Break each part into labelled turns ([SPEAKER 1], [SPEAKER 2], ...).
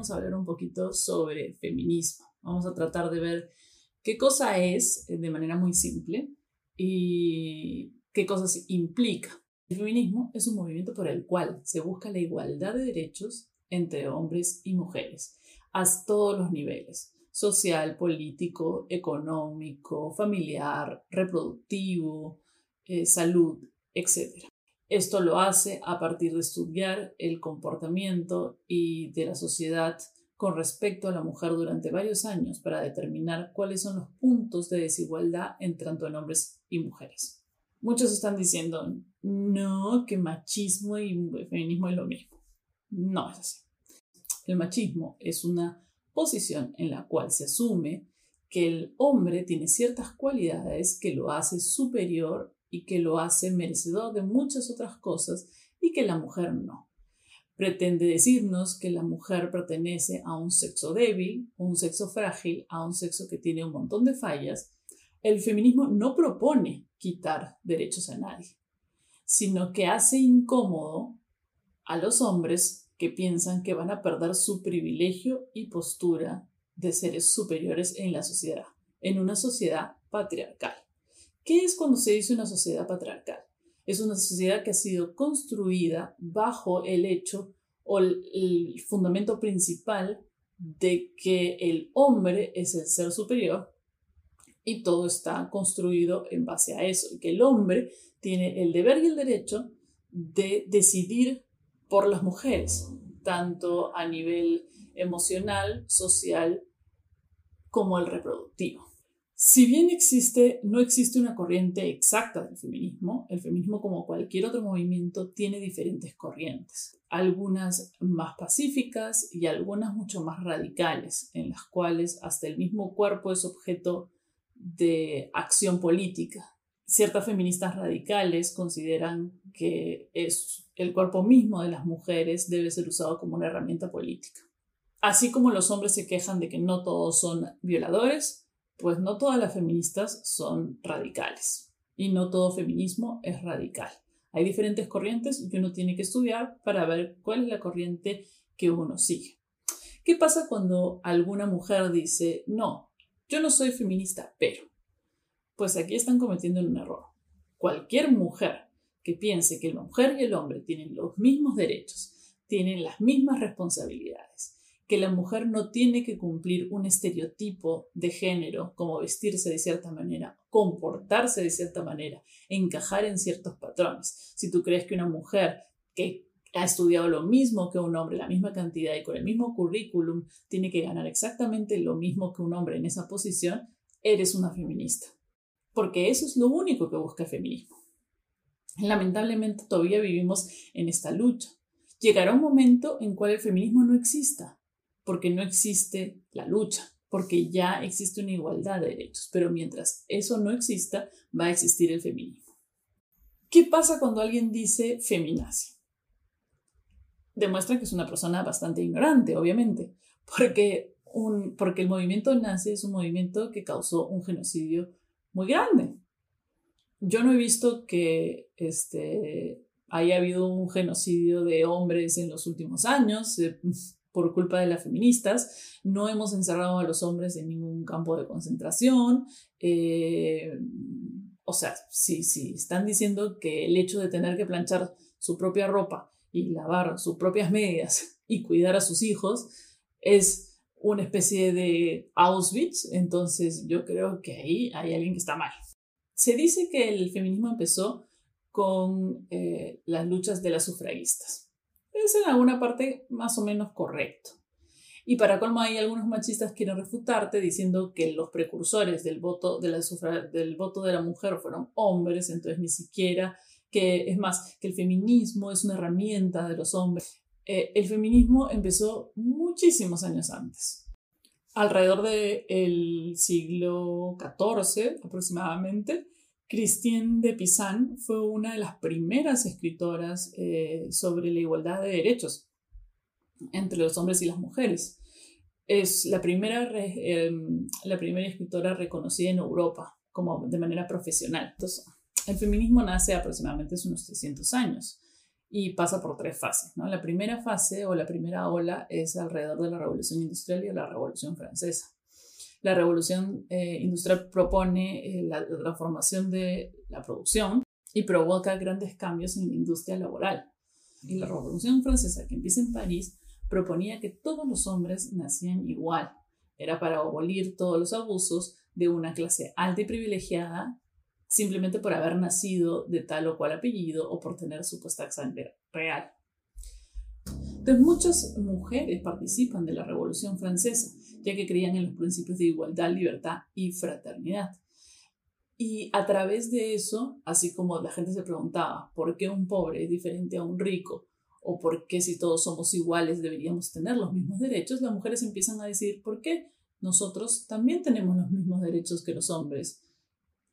[SPEAKER 1] vamos a hablar un poquito sobre feminismo. Vamos a tratar de ver qué cosa es eh, de manera muy simple y qué cosas implica. El feminismo es un movimiento por el cual se busca la igualdad de derechos entre hombres y mujeres a todos los niveles, social, político, económico, familiar, reproductivo, eh, salud, etc. Esto lo hace a partir de estudiar el comportamiento y de la sociedad con respecto a la mujer durante varios años para determinar cuáles son los puntos de desigualdad entre tanto en hombres y mujeres. Muchos están diciendo, no, que machismo y feminismo es lo mismo. No es así. El machismo es una posición en la cual se asume que el hombre tiene ciertas cualidades que lo hace superior y que lo hace merecedor de muchas otras cosas y que la mujer no. Pretende decirnos que la mujer pertenece a un sexo débil, un sexo frágil, a un sexo que tiene un montón de fallas. El feminismo no propone quitar derechos a nadie, sino que hace incómodo a los hombres que piensan que van a perder su privilegio y postura de seres superiores en la sociedad, en una sociedad patriarcal. ¿Qué es cuando se dice una sociedad patriarcal? Es una sociedad que ha sido construida bajo el hecho o el, fundamento principal de que el hombre es el ser superior y todo está construido en base a eso, que el hombre tiene el deber y el derecho de decidir por las mujeres, tanto a nivel emocional, social, como el reproductivo. Si bien existe, no existe una corriente exacta del feminismo, el feminismo como cualquier otro movimiento tiene diferentes corrientes, algunas más pacíficas y algunas mucho más radicales, en las cuales hasta el mismo cuerpo es objeto de acción política. Ciertas feministas radicales consideran que es el cuerpo mismo de las mujeres debe ser usado como una herramienta política. Así como los hombres se quejan de que no todos son violadores, pues no todas las feministas son radicales y no todo feminismo es radical. Hay diferentes corrientes que uno tiene que estudiar para ver cuál es la corriente que uno sigue. ¿Qué pasa cuando alguna mujer dice, no, yo no soy feminista, pero? Pues aquí están cometiendo un error. Cualquier mujer que piense que la mujer y el hombre tienen los mismos derechos, tienen las mismas responsabilidades, que la mujer no tiene que cumplir un estereotipo de género, como vestirse de cierta manera, comportarse de cierta manera, encajar en ciertos patrones. Si tú crees que una mujer que ha estudiado lo mismo que un hombre, la misma cantidad y con el mismo currículum, tiene que ganar exactamente lo mismo que un hombre en esa posición, eres una feminista. Porque eso es lo único que busca el feminismo. Lamentablemente todavía vivimos en esta lucha. Llegará un momento en cual el feminismo no exista porque no existe la lucha, porque ya existe una igualdad de derechos, pero mientras eso no exista, va a existir el feminismo. ¿Qué pasa cuando alguien dice feminazi? Demuestra que es una persona bastante ignorante, obviamente, porque, un, porque el movimiento nazi es un movimiento que causó un genocidio muy grande. Yo no he visto que este, haya habido un genocidio de hombres en los últimos años. Por culpa de las feministas. No hemos encerrado a los hombres en ningún campo de concentración. Eh, o sea, si, si están diciendo que el hecho de tener que planchar su propia ropa y lavar sus propias medias y cuidar a sus hijos es una especie de Auschwitz, entonces yo creo que ahí hay alguien que está mal. Se dice que el feminismo empezó con eh, las luchas de las sufragistas es en alguna parte más o menos correcto. Y para colmo hay algunos machistas que quieren refutarte diciendo que los precursores del voto de, la del voto de la mujer fueron hombres, entonces ni siquiera que es más, que el feminismo es una herramienta de los hombres. Eh, el feminismo empezó muchísimos años antes. Alrededor del siglo XIV aproximadamente, Christine de Pizan fue una de las primeras escritoras eh, sobre la igualdad de derechos entre los hombres y las mujeres. Es la primera, em, la primera escritora reconocida en Europa como de manera profesional. Entonces, el feminismo nace aproximadamente hace unos 300 años y pasa por tres fases. La primera fase o la primera ola es alrededor de la Revolución Industrial y la Revolución Francesa. La Revolución eh, Industrial propone eh, la transformación de la producción y provoca grandes cambios en la industria laboral. Y la Revolución Francesa, que empieza en París, proponía que todos los hombres nacían igual. Era para abolir todos los abusos de una clase alta y privilegiada simplemente por haber nacido de tal o cual apellido o por tener supuesta sangre real. Entonces muchas mujeres participan de la Revolución Francesa, ya que creían en los principios de igualdad, libertad y fraternidad. Y a través de eso, así como la gente se preguntaba por qué un pobre es diferente a un rico, o por qué si todos somos iguales deberíamos tener los mismos derechos, las mujeres empiezan a decir por qué nosotros también tenemos los mismos derechos que los hombres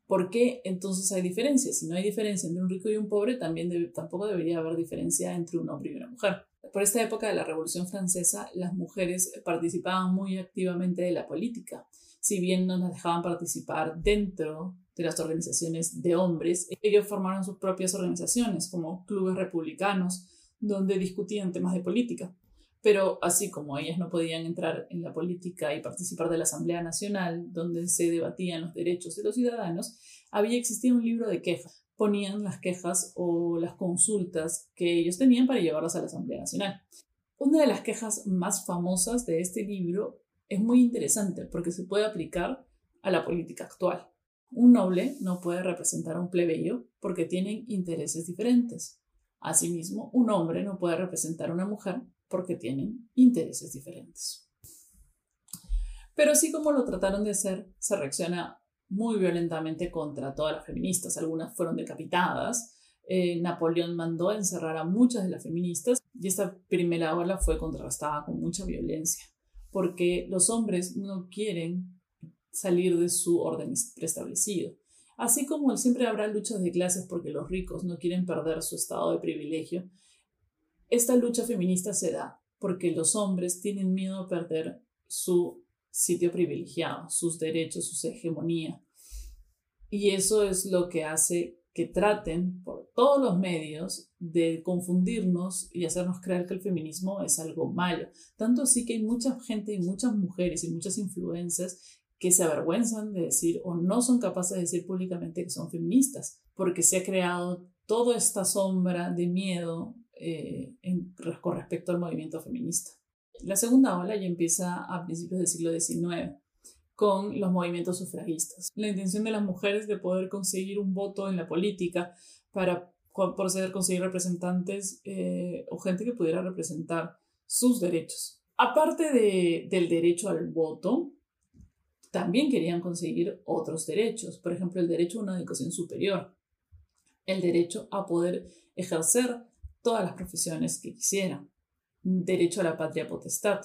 [SPEAKER 1] ¿Por qué entonces hay diferencias? Si no hay diferencia entre un rico y un pobre, también tampoco debería haber diferencia entre un hombre y una mujer. Por esta época de la Revolución Francesa, las mujeres participaban muy activamente de la política. Si bien no las dejaban participar dentro de las organizaciones de hombres, ellos formaron sus propias organizaciones como clubes republicanos donde discutían temas de política. Pero así como ellas no podían entrar en la política y participar de la Asamblea Nacional, donde se debatían los derechos de los ciudadanos, había existido un libro de quejas. Ponían las quejas o las consultas que ellos tenían para llevarlas a la Asamblea Nacional. Una de las quejas más famosas de este libro es muy interesante porque se puede aplicar a la política actual. Un noble no puede representar a un plebeyo porque tienen intereses diferentes. Asimismo, un hombre no puede representar a una mujer porque tienen intereses diferentes. Pero así como lo trataron de hacer, se reacciona muy violentamente contra todas las feministas. Algunas fueron decapitadas. Eh, Napoleón mandó encerrar a muchas de las feministas y esta primera ola fue contrastada con mucha violencia, porque los hombres no quieren salir de su orden preestablecido. Así como siempre habrá luchas de clases porque los ricos no quieren perder su estado de privilegio, esta lucha feminista se da porque los hombres tienen miedo a perder su sitio privilegiado, sus derechos, su hegemonía. Y eso es lo que hace que traten por todos los medios de confundirnos y hacernos creer que el feminismo es algo malo. Tanto así que hay mucha gente y muchas mujeres y muchas influencias que se avergüenzan de decir o no son capaces de decir públicamente que son feministas, porque se ha creado toda esta sombra de miedo eh, con respecto al movimiento feminista. La segunda ola ya empieza a principios del siglo XIX con los movimientos sufragistas. La intención de las mujeres de poder conseguir un voto en la política para proceder conseguir representantes eh, o gente que pudiera representar sus derechos. Aparte de, del derecho al voto, también querían conseguir otros derechos, por ejemplo, el derecho a una educación superior, el derecho a poder ejercer todas las profesiones que quisieran. Derecho a la patria potestad,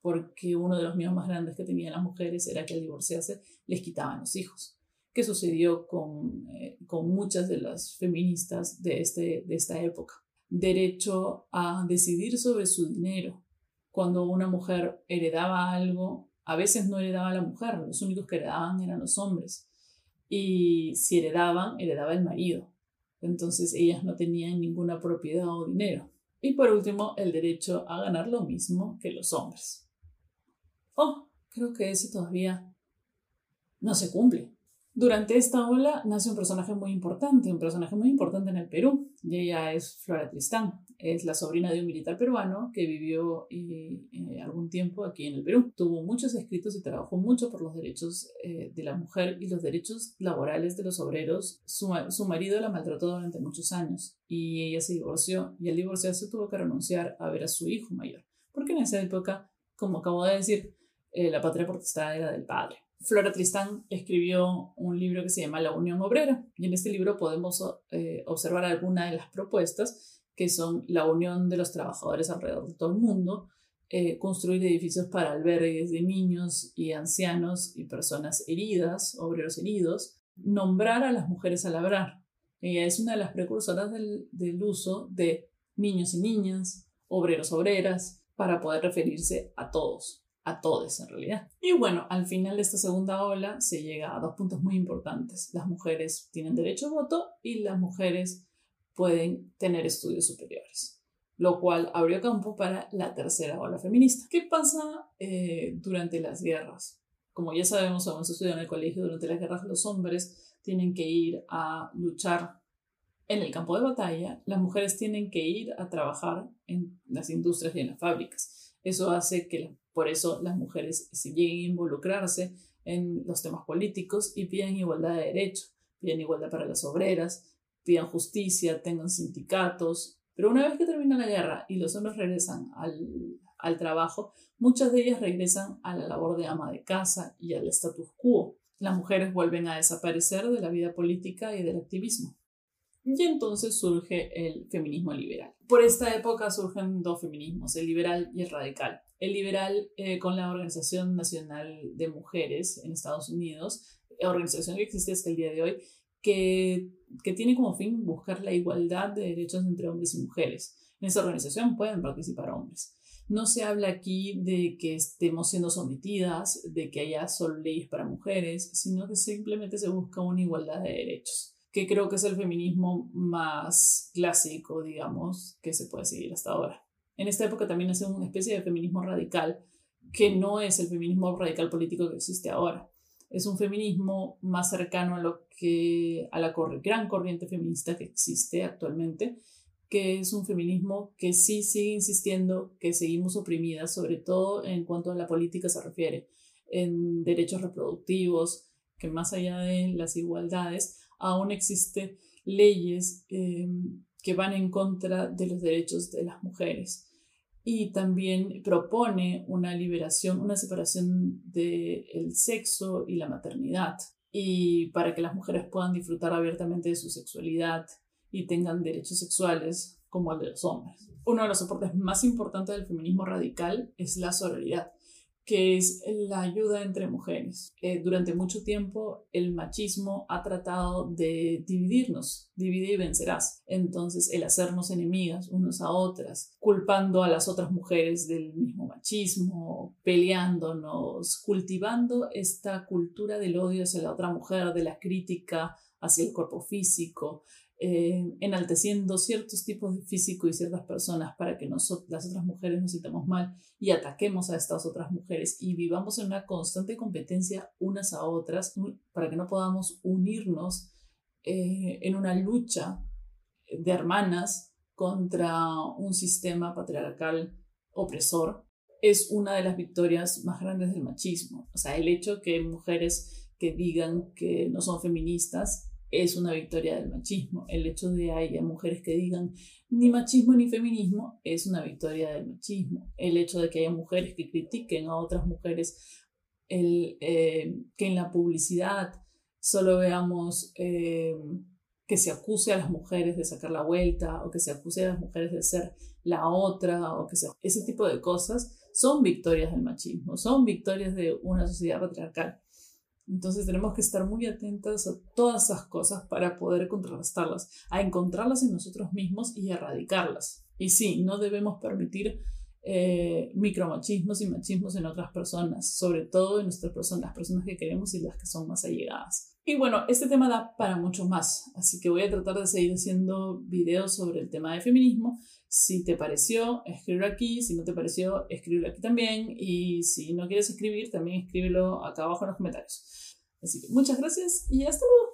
[SPEAKER 1] porque uno de los miedos más grandes que tenían las mujeres era que al divorciarse les quitaban los hijos, que sucedió con, eh, con muchas de las feministas de, este, de esta época. Derecho a decidir sobre su dinero. Cuando una mujer heredaba algo, a veces no heredaba la mujer, los únicos que heredaban eran los hombres. Y si heredaban, heredaba el marido entonces ellas no tenían ninguna propiedad o dinero. Y por último, el derecho a ganar lo mismo que los hombres. Oh, creo que ese todavía no se cumple. Durante esta ola nace un personaje muy importante, un personaje muy importante en el Perú, y ella es Flora Tristán. Es la sobrina de un militar peruano que vivió eh, eh, algún tiempo aquí en el Perú. Tuvo muchos escritos y trabajó mucho por los derechos eh, de la mujer y los derechos laborales de los obreros. Su, su marido la maltrató durante muchos años y ella se divorció y al divorciarse tuvo que renunciar a ver a su hijo mayor, porque en esa época, como acabo de decir, la patria potestad era del padre. Flora Tristán escribió un libro que se llama La Unión Obrera y en este libro podemos eh, observar algunas de las propuestas que son la unión de los trabajadores alrededor de todo el mundo, eh, construir edificios para albergues de niños y ancianos y personas heridas, obreros heridos, nombrar a las mujeres a labrar. Ella es una de las precursoras del, del uso de niños y niñas, obreros, obreras, para poder referirse a todos a todos en realidad. Y bueno, al final de esta segunda ola se llega a dos puntos muy importantes. Las mujeres tienen derecho a voto y las mujeres pueden tener estudios superiores, lo cual abrió campo para la tercera ola feminista. ¿Qué pasa eh, durante las guerras? Como ya sabemos, cuando se estudia en el colegio, durante las guerras los hombres tienen que ir a luchar en el campo de batalla, las mujeres tienen que ir a trabajar en las industrias y en las fábricas. Eso hace que, por eso las mujeres se lleguen a involucrarse en los temas políticos y piden igualdad de derechos, piden igualdad para las obreras, pidan justicia, tengan sindicatos. Pero una vez que termina la guerra y los hombres regresan al, al trabajo, muchas de ellas regresan a la labor de ama de casa y al status quo. Las mujeres vuelven a desaparecer de la vida política y del activismo. Y entonces surge el feminismo liberal. Por esta época surgen dos feminismos, el liberal y el radical. El liberal eh, con la Organización Nacional de Mujeres en Estados Unidos, organización que existe hasta el día de hoy, que, tiene como fin buscar la igualdad de derechos entre hombres y mujeres. En esa organización pueden participar hombres. No se habla aquí de que estemos siendo sometidas, de que haya solo leyes para mujeres, sino que simplemente se busca una igualdad de derechos, que creo que es el feminismo más clásico, digamos, que se puede seguir hasta ahora. En esta época también hace una especie de feminismo radical, que no es el feminismo radical político que existe ahora es un feminismo más cercano a lo que a la gran corriente feminista que existe actualmente, que es un feminismo que sí sigue insistiendo que seguimos oprimidas, sobre todo en cuanto a la política se refiere, en derechos reproductivos, que más allá de las igualdades, aún existen leyes eh, que van en contra de los derechos de las mujeres y también propone una liberación, una separación del sexo y la maternidad, y para que las mujeres puedan disfrutar abiertamente de su sexualidad y tengan derechos sexuales como el de los hombres. Uno de los soportes más importantes del feminismo radical es la sororidad que es la ayuda entre mujeres. Eh, durante mucho tiempo el machismo ha tratado de dividirnos, divide y vencerás. Entonces el hacernos enemigas unas a otras, culpando a las otras mujeres del mismo machismo, peleándonos, cultivando esta cultura del odio hacia la otra mujer, de la crítica hacia el cuerpo físico, eh, enalteciendo ciertos tipos de físico y ciertas personas para que las otras mujeres nos sintamos mal y ataquemos a estas otras mujeres y vivamos en una constante competencia unas a otras para que no podamos unirnos eh, en una lucha de hermanas contra un sistema patriarcal opresor es una de las victorias más grandes del machismo. O sea, el hecho que mujeres que digan que no son feministas es una victoria del machismo. El hecho de haya mujeres que digan ni machismo ni feminismo es una victoria del machismo. El hecho de que haya mujeres que critiquen a otras mujeres, el, eh, que en la publicidad solo veamos eh, que se acuse a las mujeres de sacar la vuelta o que se acuse a las mujeres de ser la otra o que sea ese tipo de cosas son victorias del machismo, son victorias de una sociedad patriarcal. Entonces tenemos que estar muy atentas a todas esas cosas para poder contrarrestarlas, a encontrarlas en nosotros mismos y erradicarlas. Y sí, no debemos permitir eh, micromachismos y machismos en otras personas, sobre todo en nuestras personas, las personas que queremos y las que son más allegadas. Y bueno, este tema da para mucho más, así que voy a tratar de seguir haciendo videos sobre el tema de feminismo si te pareció, escríbelo aquí. Si no te pareció, escríbelo aquí también. Y si no quieres escribir, también escríbelo acá abajo en los comentarios. Así que muchas gracias y hasta luego.